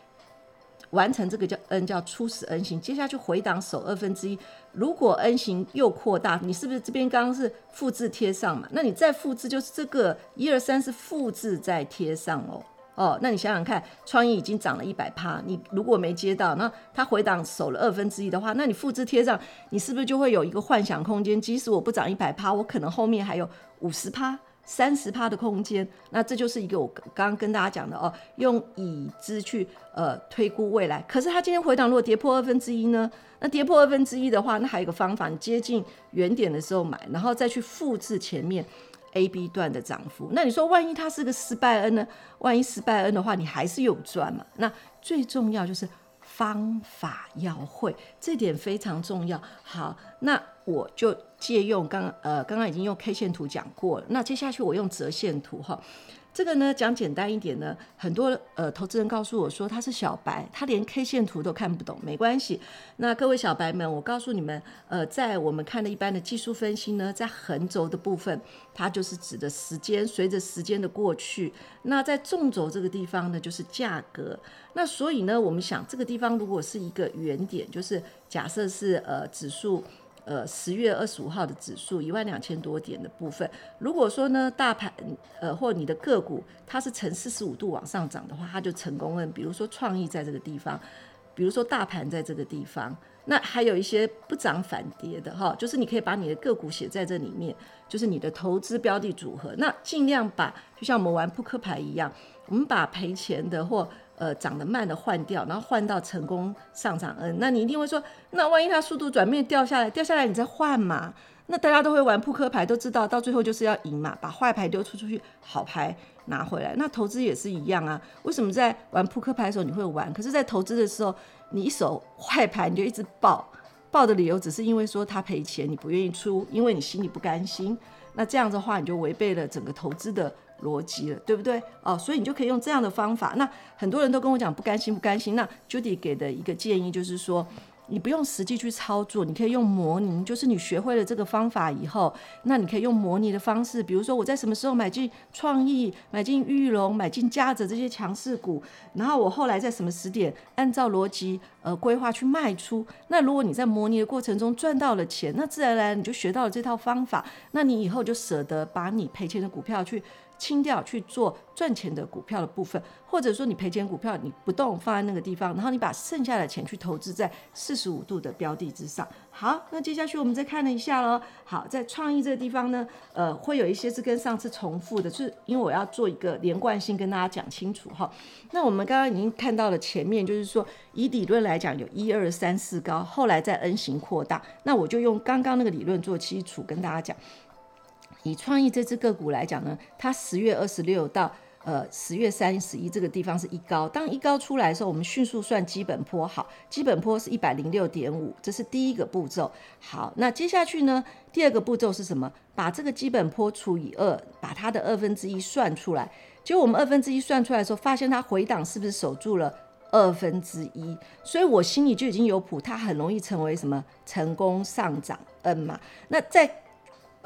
完成这个叫 n 叫初始 n 型，接下去回档首二分之一。如果 n 型又扩大，你是不是这边刚刚是复制贴上嘛？那你再复制就是这个一二三是复制再贴上哦。哦，那你想想看，创意已经涨了一百趴，你如果没接到，那它回档守了二分之一的话，那你复制贴上，你是不是就会有一个幻想空间？即使我不涨一百趴，我可能后面还有五十趴、三十趴的空间。那这就是一个我刚刚跟大家讲的哦，用已知去呃推估未来。可是它今天回档如果跌破二分之一呢？那跌破二分之一的话，那还有一个方法，你接近原点的时候买，然后再去复制前面。A、B 段的涨幅，那你说万一它是个失败 N 呢？万一失败 N 的话，你还是有赚嘛？那最重要就是方法要会，这点非常重要。好，那我就借用刚呃刚刚已经用 K 线图讲过了，那接下去我用折线图哈。这个呢，讲简单一点呢，很多呃投资人告诉我说他是小白，他连 K 线图都看不懂，没关系。那各位小白们，我告诉你们，呃，在我们看的一般的技术分析呢，在横轴的部分，它就是指的时间，随着时间的过去。那在纵轴这个地方呢，就是价格。那所以呢，我们想这个地方如果是一个原点，就是假设是呃指数。呃十月二十五号的指数一万两千多点的部分。如果说呢大盘呃或你的个股它是呈四十五度往上涨的话，它就成功了。比如说创意在这个地方，比如说大盘在这个地方。那还有一些不涨反跌的哈，就是你可以把你的个股写在这里面，就是你的投资标的组合。那尽量把，就像我们玩扑克牌一样，我们把赔钱的或呃涨得慢的换掉，然后换到成功上涨 N。那你一定会说，那万一它速度转变掉下来，掉下来你再换嘛？那大家都会玩扑克牌，都知道到最后就是要赢嘛，把坏牌丢出出去，好牌拿回来。那投资也是一样啊，为什么在玩扑克牌的时候你会玩，可是在投资的时候？你一手坏牌，你就一直抱，抱的理由只是因为说他赔钱，你不愿意出，因为你心里不甘心。那这样的话，你就违背了整个投资的逻辑了，对不对？哦，所以你就可以用这样的方法。那很多人都跟我讲不甘心，不甘心。那 Judy 给的一个建议就是说。你不用实际去操作，你可以用模拟，就是你学会了这个方法以后，那你可以用模拟的方式，比如说我在什么时候买进创意、买进玉龙、买进嘉泽这些强势股，然后我后来在什么时点按照逻辑呃规划去卖出。那如果你在模拟的过程中赚到了钱，那自然而然你就学到了这套方法，那你以后就舍得把你赔钱的股票去。清掉去做赚钱的股票的部分，或者说你赔钱股票你不动放在那个地方，然后你把剩下的钱去投资在四十五度的标的之上。好，那接下去我们再看了一下喽。好，在创意这个地方呢，呃，会有一些是跟上次重复的，就是因为我要做一个连贯性跟大家讲清楚哈。那我们刚刚已经看到了前面，就是说以理论来讲有一二三四高，后来在 N 型扩大，那我就用刚刚那个理论做基础跟大家讲。以创意这只个股来讲呢，它十月二十六到呃十月三十一这个地方是一高，当一高出来的时候，我们迅速算基本坡，好，基本坡是一百零六点五，这是第一个步骤。好，那接下去呢，第二个步骤是什么？把这个基本坡除以二，把它的二分之一算出来。结果我们二分之一算出来的时候，发现它回档是不是守住了二分之一？所以我心里就已经有谱，它很容易成为什么？成功上涨 N 嘛？那在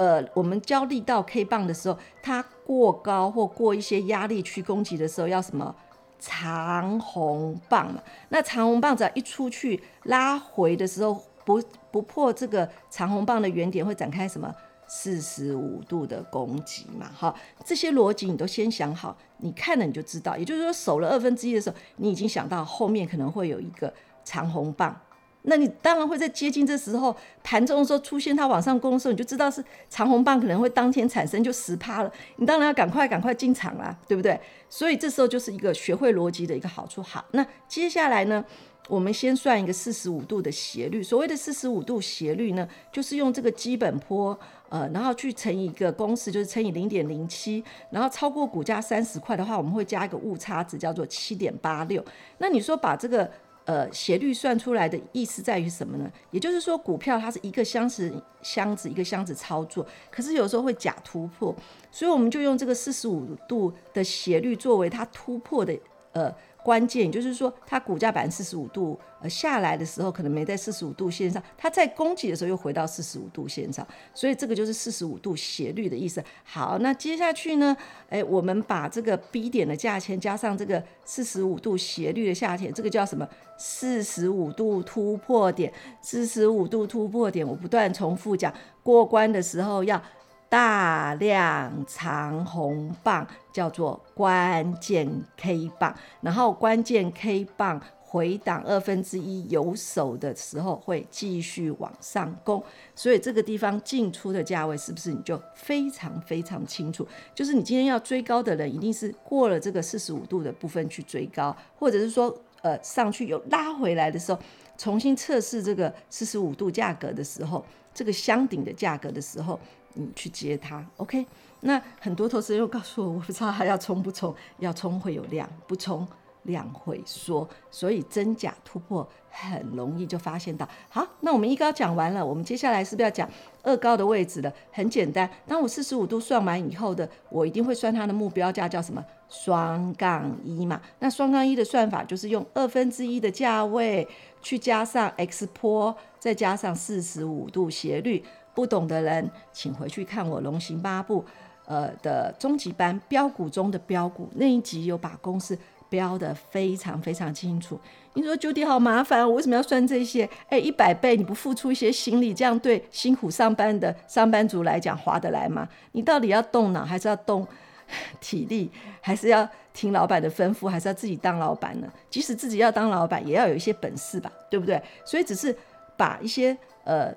呃，我们教力道 K 棒的时候，它过高或过一些压力区攻击的时候，要什么长红棒嘛？那长红棒只要一出去拉回的时候，不不破这个长红棒的原点，会展开什么四十五度的攻击嘛？好，这些逻辑你都先想好，你看了你就知道。也就是说，守了二分之一的时候，你已经想到后面可能会有一个长红棒。那你当然会在接近这时候盘中的时候出现它往上攻的时候，你就知道是长红棒可能会当天产生就十趴了，你当然要赶快赶快进场啦，对不对？所以这时候就是一个学会逻辑的一个好处。好，那接下来呢，我们先算一个四十五度的斜率。所谓的四十五度斜率呢，就是用这个基本坡，呃，然后去乘以一个公式，就是乘以零点零七，然后超过股价三十块的话，我们会加一个误差值，叫做七点八六。那你说把这个。呃，斜率算出来的意思在于什么呢？也就是说，股票它是一个箱子箱子一个箱子操作，可是有时候会假突破，所以我们就用这个四十五度的斜率作为它突破的呃。关键就是说，它股价百分之四十五度呃下来的时候，可能没在四十五度线上，它在攻击的时候又回到四十五度线上，所以这个就是四十五度斜率的意思。好，那接下去呢，诶，我们把这个 B 点的价钱加上这个四十五度斜率的价钱，这个叫什么？四十五度突破点，四十五度突破点，我不断重复讲，过关的时候要。大量长红棒叫做关键 K 棒，然后关键 K 棒回档二分之一有手的时候会继续往上攻，所以这个地方进出的价位是不是你就非常非常清楚？就是你今天要追高的人，一定是过了这个四十五度的部分去追高，或者是说呃上去有拉回来的时候，重新测试这个四十五度价格的时候，这个箱顶的价格的时候。你去接它，OK？那很多投资人又告诉我，我不知道还要冲不冲，要冲会有量，不冲量会缩，所以真假突破很容易就发现到。好，那我们一高讲完了，我们接下来是不是要讲二高的位置了？很简单，当我四十五度算完以后的，我一定会算它的目标价叫什么？双杠一嘛。那双杠一的算法就是用二分之一的价位去加上 X 波，再加上四十五度斜率。不懂的人，请回去看我龙行八步，呃的终极班标股中的标股那一集，有把公式标的非常非常清楚。你说 Judy 好麻烦，我为什么要算这些？哎，一百倍你不付出一些心力，这样对辛苦上班的上班族来讲划得来吗？你到底要动脑，还是要动 体力，还是要听老板的吩咐，还是要自己当老板呢？即使自己要当老板，也要有一些本事吧，对不对？所以只是把一些呃。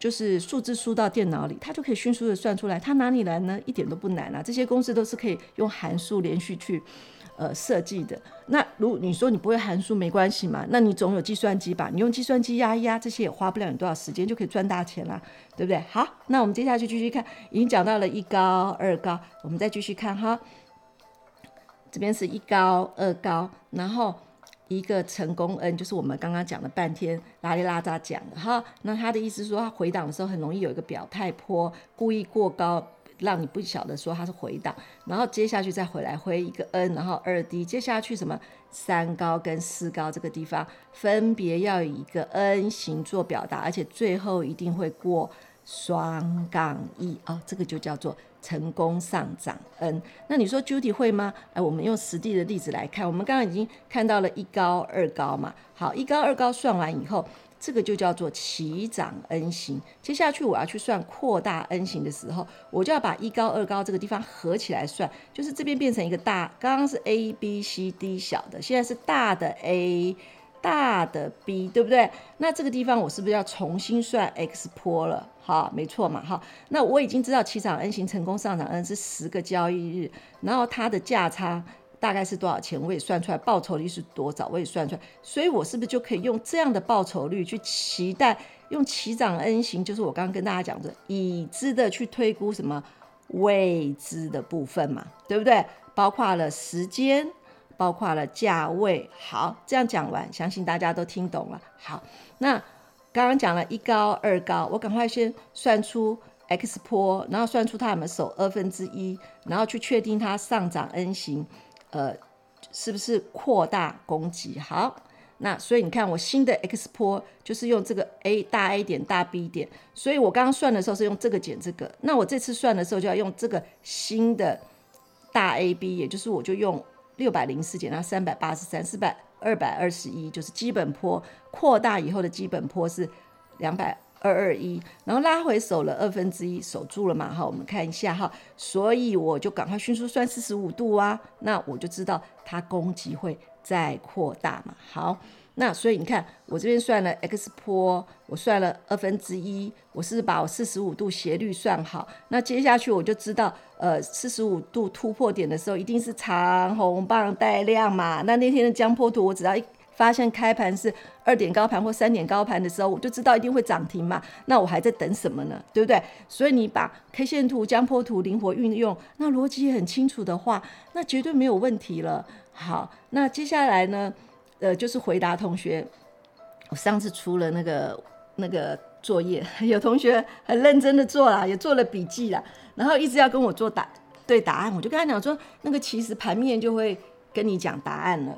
就是数字输到电脑里，它就可以迅速的算出来。它哪里来呢？一点都不难啊！这些公式都是可以用函数连续去呃设计的。那如你说你不会函数没关系嘛？那你总有计算机吧？你用计算机压一压，这些也花不了你多少时间，就可以赚大钱啦，对不对？好，那我们接下去继续看，已经讲到了一高二高，我们再继续看哈。这边是一高二高，然后。一个成功 n 就是我们刚刚讲了半天拉里拉扎讲的哈，那他的意思说，他回档的时候很容易有一个表态坡，故意过高，让你不晓得说他是回档，然后接下去再回来回一个 n，然后二低，接下去什么？三高跟四高这个地方分别要以一个 n 型做表达，而且最后一定会过双杠一。哦，这个就叫做。成功上涨 n，那你说 Judy 会吗？哎，我们用实际的例子来看。我们刚刚已经看到了一高二高嘛，好，一高二高算完以后，这个就叫做齐涨 n 型。接下去我要去算扩大 n 型的时候，我就要把一高二高这个地方合起来算，就是这边变成一个大，刚刚是 a b c d 小的，现在是大的 a。大的 B 对不对？那这个地方我是不是要重新算 X 波了？好，没错嘛，好，那我已经知道齐涨 N 型成功上涨 N 是十个交易日，然后它的价差大概是多少钱？我也算出来，报酬率是多少？我也算出来，所以我是不是就可以用这样的报酬率去期待用齐涨 N 型？就是我刚刚跟大家讲的已知的去推估什么未知的部分嘛，对不对？包括了时间。包括了价位，好，这样讲完，相信大家都听懂了。好，那刚刚讲了一高二高，我赶快先算出 x 波，然后算出它有没有守二分之一，然后去确定它上涨 N 型，呃，是不是扩大攻击？好，那所以你看我新的 x 波就是用这个 A 大 A 点大 B 点，所以我刚刚算的时候是用这个减这个，那我这次算的时候就要用这个新的大 AB，也就是我就用。六百零四减到三百八十三，四百二百二十一，就是基本坡扩大以后的基本坡是两百二二一，然后拉回守了二分之一，守住了嘛？哈，我们看一下哈，所以我就赶快迅速算四十五度啊，那我就知道它攻击会再扩大嘛。好。那所以你看，我这边算了 x 坡，我算了二分之一，我是把我四十五度斜率算好。那接下去我就知道，呃，四十五度突破点的时候，一定是长红棒带量嘛。那那天的江坡图，我只要一发现开盘是二点高盘或三点高盘的时候，我就知道一定会涨停嘛。那我还在等什么呢？对不对？所以你把 K 线图、江坡图灵活运用，那逻辑也很清楚的话，那绝对没有问题了。好，那接下来呢？呃，就是回答同学，我上次出了那个那个作业，有同学很认真的做了，也做了笔记了，然后一直要跟我做答对答案，我就跟他讲说，那个其实盘面就会跟你讲答案了。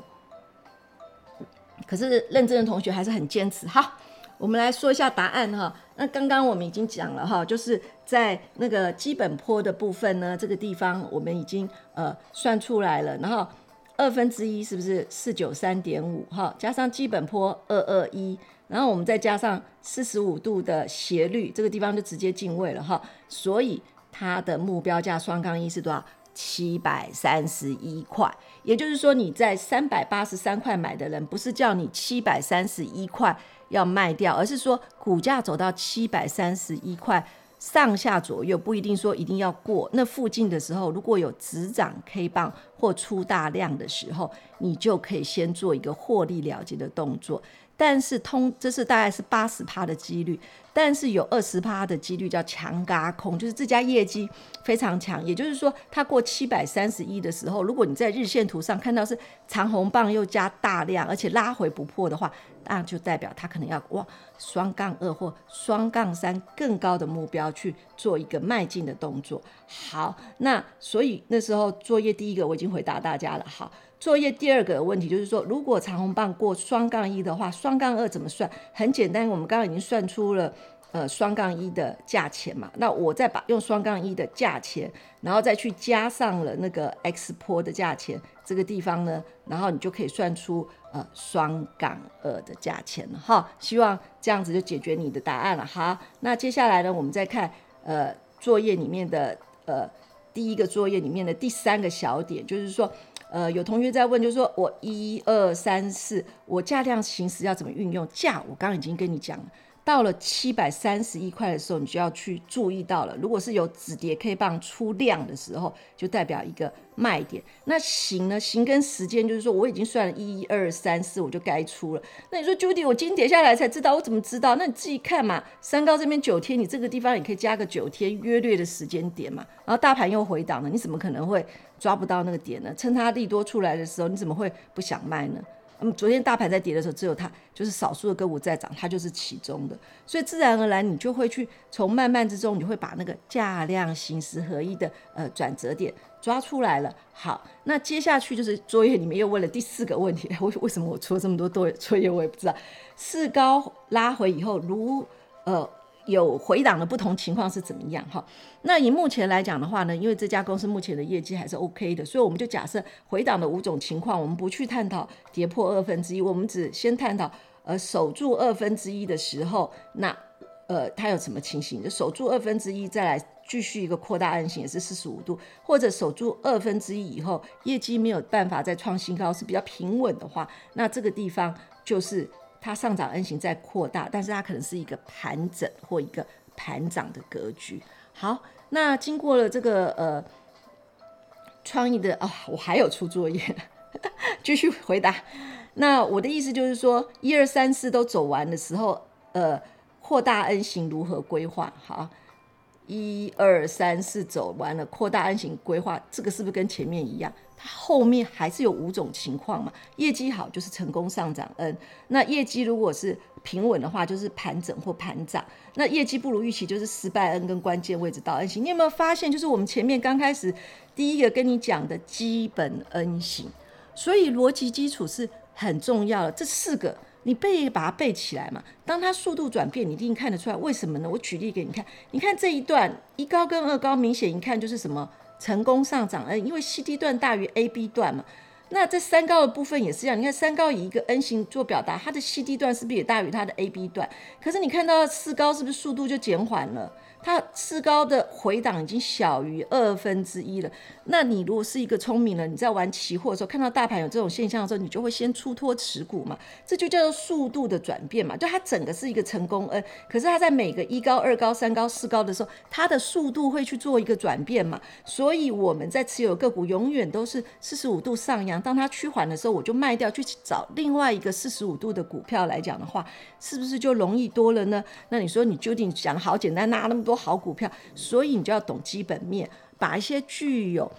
可是认真的同学还是很坚持。好，我们来说一下答案哈。那刚刚我们已经讲了哈，就是在那个基本坡的部分呢，这个地方我们已经呃算出来了，然后。二分之一是不是四九三点五？哈，加上基本坡二二一，然后我们再加上四十五度的斜率，这个地方就直接进位了哈。所以它的目标价双杠一是多少？七百三十一块。也就是说，你在三百八十三块买的人，不是叫你七百三十一块要卖掉，而是说股价走到七百三十一块。上下左右不一定说一定要过那附近的时候，如果有止涨 K 棒或出大量的时候，你就可以先做一个获利了结的动作。但是通这是大概是八十趴的几率，但是有二十趴的几率叫强嘎空，就是这家业绩非常强，也就是说它过七百三十一的时候，如果你在日线图上看到是长红棒又加大量，而且拉回不破的话。那就代表他可能要往双杠二或双杠三更高的目标去做一个迈进的动作。好，那所以那时候作业第一个我已经回答大家了。好，作业第二个问题就是说，如果长虹棒过双杠一的话，双杠二怎么算？很简单，我们刚刚已经算出了呃双杠一的价钱嘛，那我再把用双杠一的价钱，然后再去加上了那个 x 坡的价钱，这个地方呢，然后你就可以算出呃双杠二的价钱了哈。希望这样子就解决你的答案了。好，那接下来呢，我们再看呃作业里面的呃第一个作业里面的第三个小点，就是说。呃，有同学在问，就是说我一二三四，我价量行驶要怎么运用？价我刚刚已经跟你讲了。到了七百三十一块的时候，你就要去注意到了。如果是有止跌 K 棒出量的时候，就代表一个卖点。那行呢？行跟时间就是说，我已经算了一二三四，我就该出了。那你说 Judy，我今天跌下来才知道，我怎么知道？那你自己看嘛。三高这边九天，你这个地方也可以加个九天约略的时间点嘛。然后大盘又回档了，你怎么可能会抓不到那个点呢？趁它利多出来的时候，你怎么会不想卖呢？那么昨天大盘在跌的时候，只有它就是少数的个股在涨，它就是其中的，所以自然而然你就会去从慢慢之中，你会把那个价量行使合一的呃转折点抓出来了。好，那接下去就是作业里面又问了第四个问题，为为什么我出了这么多作作业，我也不知道。四高拉回以后，如呃。有回档的不同情况是怎么样？哈，那以目前来讲的话呢，因为这家公司目前的业绩还是 OK 的，所以我们就假设回档的五种情况，我们不去探讨跌破二分之一，我们只先探讨呃守住二分之一的时候，那呃它有什么情形？就守住二分之一再来继续一个扩大案型也是四十五度，或者守住二分之一以后业绩没有办法再创新高，是比较平稳的话，那这个地方就是。它上涨 N 型在扩大，但是它可能是一个盘整或一个盘涨的格局。好，那经过了这个呃创意的啊、我还有出作业，继续回答。那我的意思就是说，一二三四都走完的时候，呃，扩大 N 型如何规划？好，一二三四走完了，扩大 N 型规划，这个是不是跟前面一样？它后面还是有五种情况嘛，业绩好就是成功上涨 N，那业绩如果是平稳的话，就是盘整或盘涨，那业绩不如预期就是失败 N 跟关键位置到 N 型。你有没有发现，就是我们前面刚开始第一个跟你讲的基本 N 型，所以逻辑基础是很重要的。这四个你背把它背起来嘛，当它速度转变，你一定看得出来为什么呢？我举例给你看，你看这一段一高跟二高，明显一看就是什么？成功上涨 N，因为 C D 段大于 A B 段嘛，那这三高的部分也是一样。你看三高以一个 N 型做表达，它的 C D 段是不是也大于它的 A B 段？可是你看到四高是不是速度就减缓了？它四高的回档已经小于二分之一了。那你如果是一个聪明人，你在玩期货的时候，看到大盘有这种现象的时候，你就会先出脱持股嘛。这就叫做速度的转变嘛。就它整个是一个成功 N，可是它在每个一高、二高、三高、四高的时候，它的速度会去做一个转变嘛。所以我们在持有个股永远都是四十五度上扬。当它趋缓的时候，我就卖掉，去找另外一个四十五度的股票来讲的话，是不是就容易多了呢？那你说你究竟讲的好简单，拿那么多？好股票，所以你就要懂基本面，把一些具有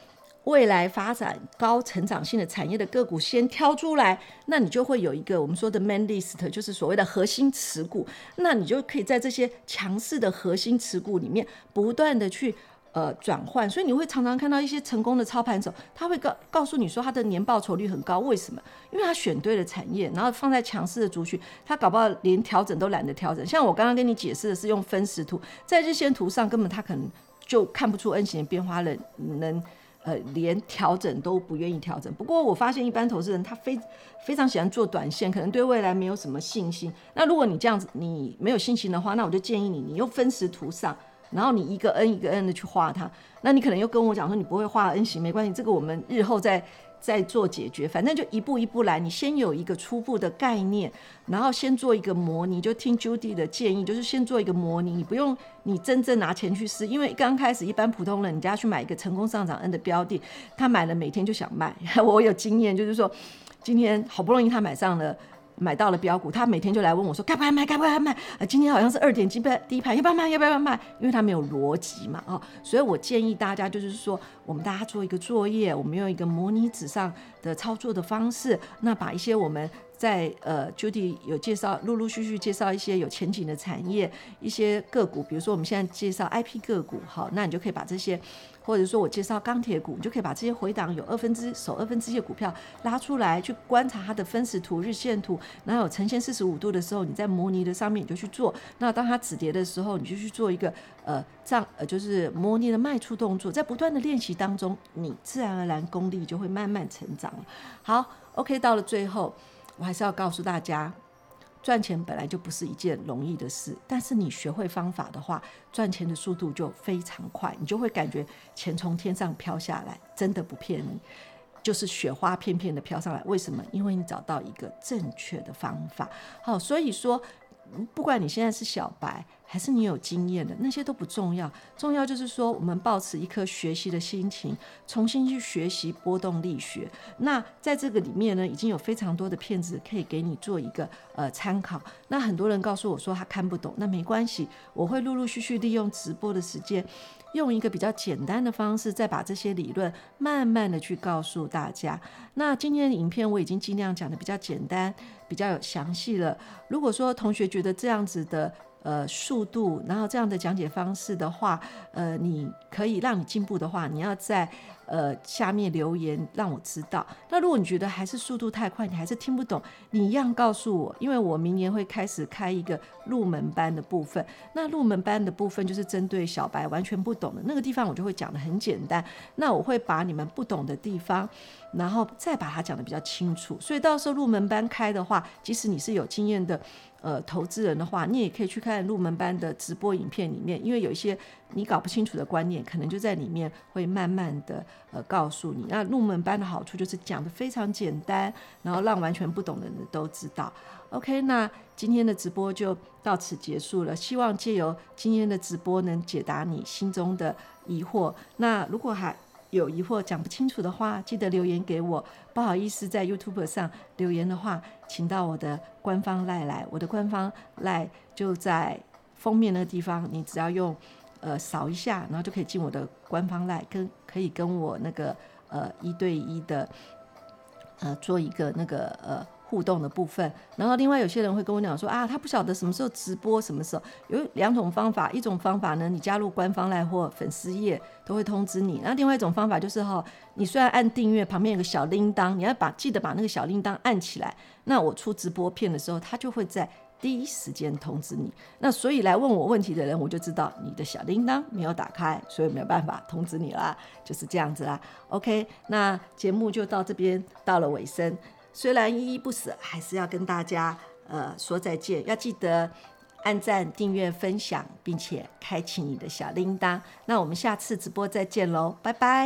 未来发展高成长性的产业的个股先挑出来，那你就会有一个我们说的 main list，就是所谓的核心持股，那你就可以在这些强势的核心持股里面不断的去。呃，转换，所以你会常常看到一些成功的操盘手，他会告告诉你说他的年报酬率很高，为什么？因为他选对了产业，然后放在强势的族群，他搞不好连调整都懒得调整。像我刚刚跟你解释的是用分时图，在日线图上根本他可能就看不出 N 型的变化了，能呃连调整都不愿意调整。不过我发现一般投资人他非非常喜欢做短线，可能对未来没有什么信心。那如果你这样子你没有信心的话，那我就建议你，你用分时图上。然后你一个 N 一个 N 的去画它，那你可能又跟我讲说你不会画 N 型，没关系，这个我们日后再再做解决，反正就一步一步来。你先有一个初步的概念，然后先做一个模拟，就听 Judy 的建议，就是先做一个模拟，你不用你真正拿钱去试，因为刚开始一般普通人，你家去买一个成功上涨 N 的标的，他买了每天就想卖。我有经验，就是说今天好不容易他买上了。买到了标股，他每天就来问我说：“该不该卖？该不该卖？”啊，今天好像是二点几倍低盘，要不要卖？要不要卖？因为他没有逻辑嘛，哦，所以我建议大家就是说，我们大家做一个作业，我们用一个模拟纸上的操作的方式，那把一些我们在呃，Judy 有介绍，陆陆续续介绍一些有前景的产业，一些个股，比如说我们现在介绍 IP 个股，好，那你就可以把这些。或者说我介绍钢铁股，你就可以把这些回档有二分之手二分之一的股票拉出来，去观察它的分时图、日线图，然后呈现四十五度的时候，你在模拟的上面你就去做。那当它止跌的时候，你就去做一个呃这样呃就是模拟的卖出动作，在不断的练习当中，你自然而然功力就会慢慢成长。好，OK，到了最后，我还是要告诉大家。赚钱本来就不是一件容易的事，但是你学会方法的话，赚钱的速度就非常快，你就会感觉钱从天上飘下来，真的不骗你，就是雪花片片的飘上来。为什么？因为你找到一个正确的方法。好，所以说。不管你现在是小白还是你有经验的，那些都不重要。重要就是说，我们抱持一颗学习的心情，重新去学习波动力学。那在这个里面呢，已经有非常多的片子可以给你做一个呃参考。那很多人告诉我说他看不懂，那没关系，我会陆陆续续利用直播的时间，用一个比较简单的方式，再把这些理论慢慢的去告诉大家。那今天的影片我已经尽量讲的比较简单。比较有详细了。如果说同学觉得这样子的呃速度，然后这样的讲解方式的话，呃，你可以让你进步的话，你要在呃下面留言让我知道。那如果你觉得还是速度太快，你还是听不懂，你一样告诉我，因为我明年会开始开一个入门班的部分。那入门班的部分就是针对小白完全不懂的那个地方，我就会讲得很简单。那我会把你们不懂的地方。然后再把它讲得比较清楚，所以到时候入门班开的话，即使你是有经验的呃投资人的话，你也可以去看入门班的直播影片里面，因为有一些你搞不清楚的观念，可能就在里面会慢慢的呃告诉你。那入门班的好处就是讲得非常简单，然后让完全不懂的人都知道。OK，那今天的直播就到此结束了，希望借由今天的直播能解答你心中的疑惑。那如果还有疑惑讲不清楚的话，记得留言给我。不好意思，在 YouTube 上留言的话，请到我的官方赖来。我的官方赖就在封面那个地方，你只要用呃扫一下，然后就可以进我的官方赖，跟可以跟我那个呃一对一的呃做一个那个呃。互动的部分，然后另外有些人会跟我讲说啊，他不晓得什么时候直播，什么时候有两种方法，一种方法呢，你加入官方赖或粉丝页都会通知你，那另外一种方法就是哈，你虽然按订阅，旁边有个小铃铛，你要把记得把那个小铃铛按起来，那我出直播片的时候，他就会在。第一时间通知你，那所以来问我问题的人，我就知道你的小铃铛没有打开，所以没有办法通知你啦，就是这样子啦。OK，那节目就到这边到了尾声，虽然依依不舍，还是要跟大家呃说再见，要记得按赞、订阅、分享，并且开启你的小铃铛。那我们下次直播再见喽，拜拜。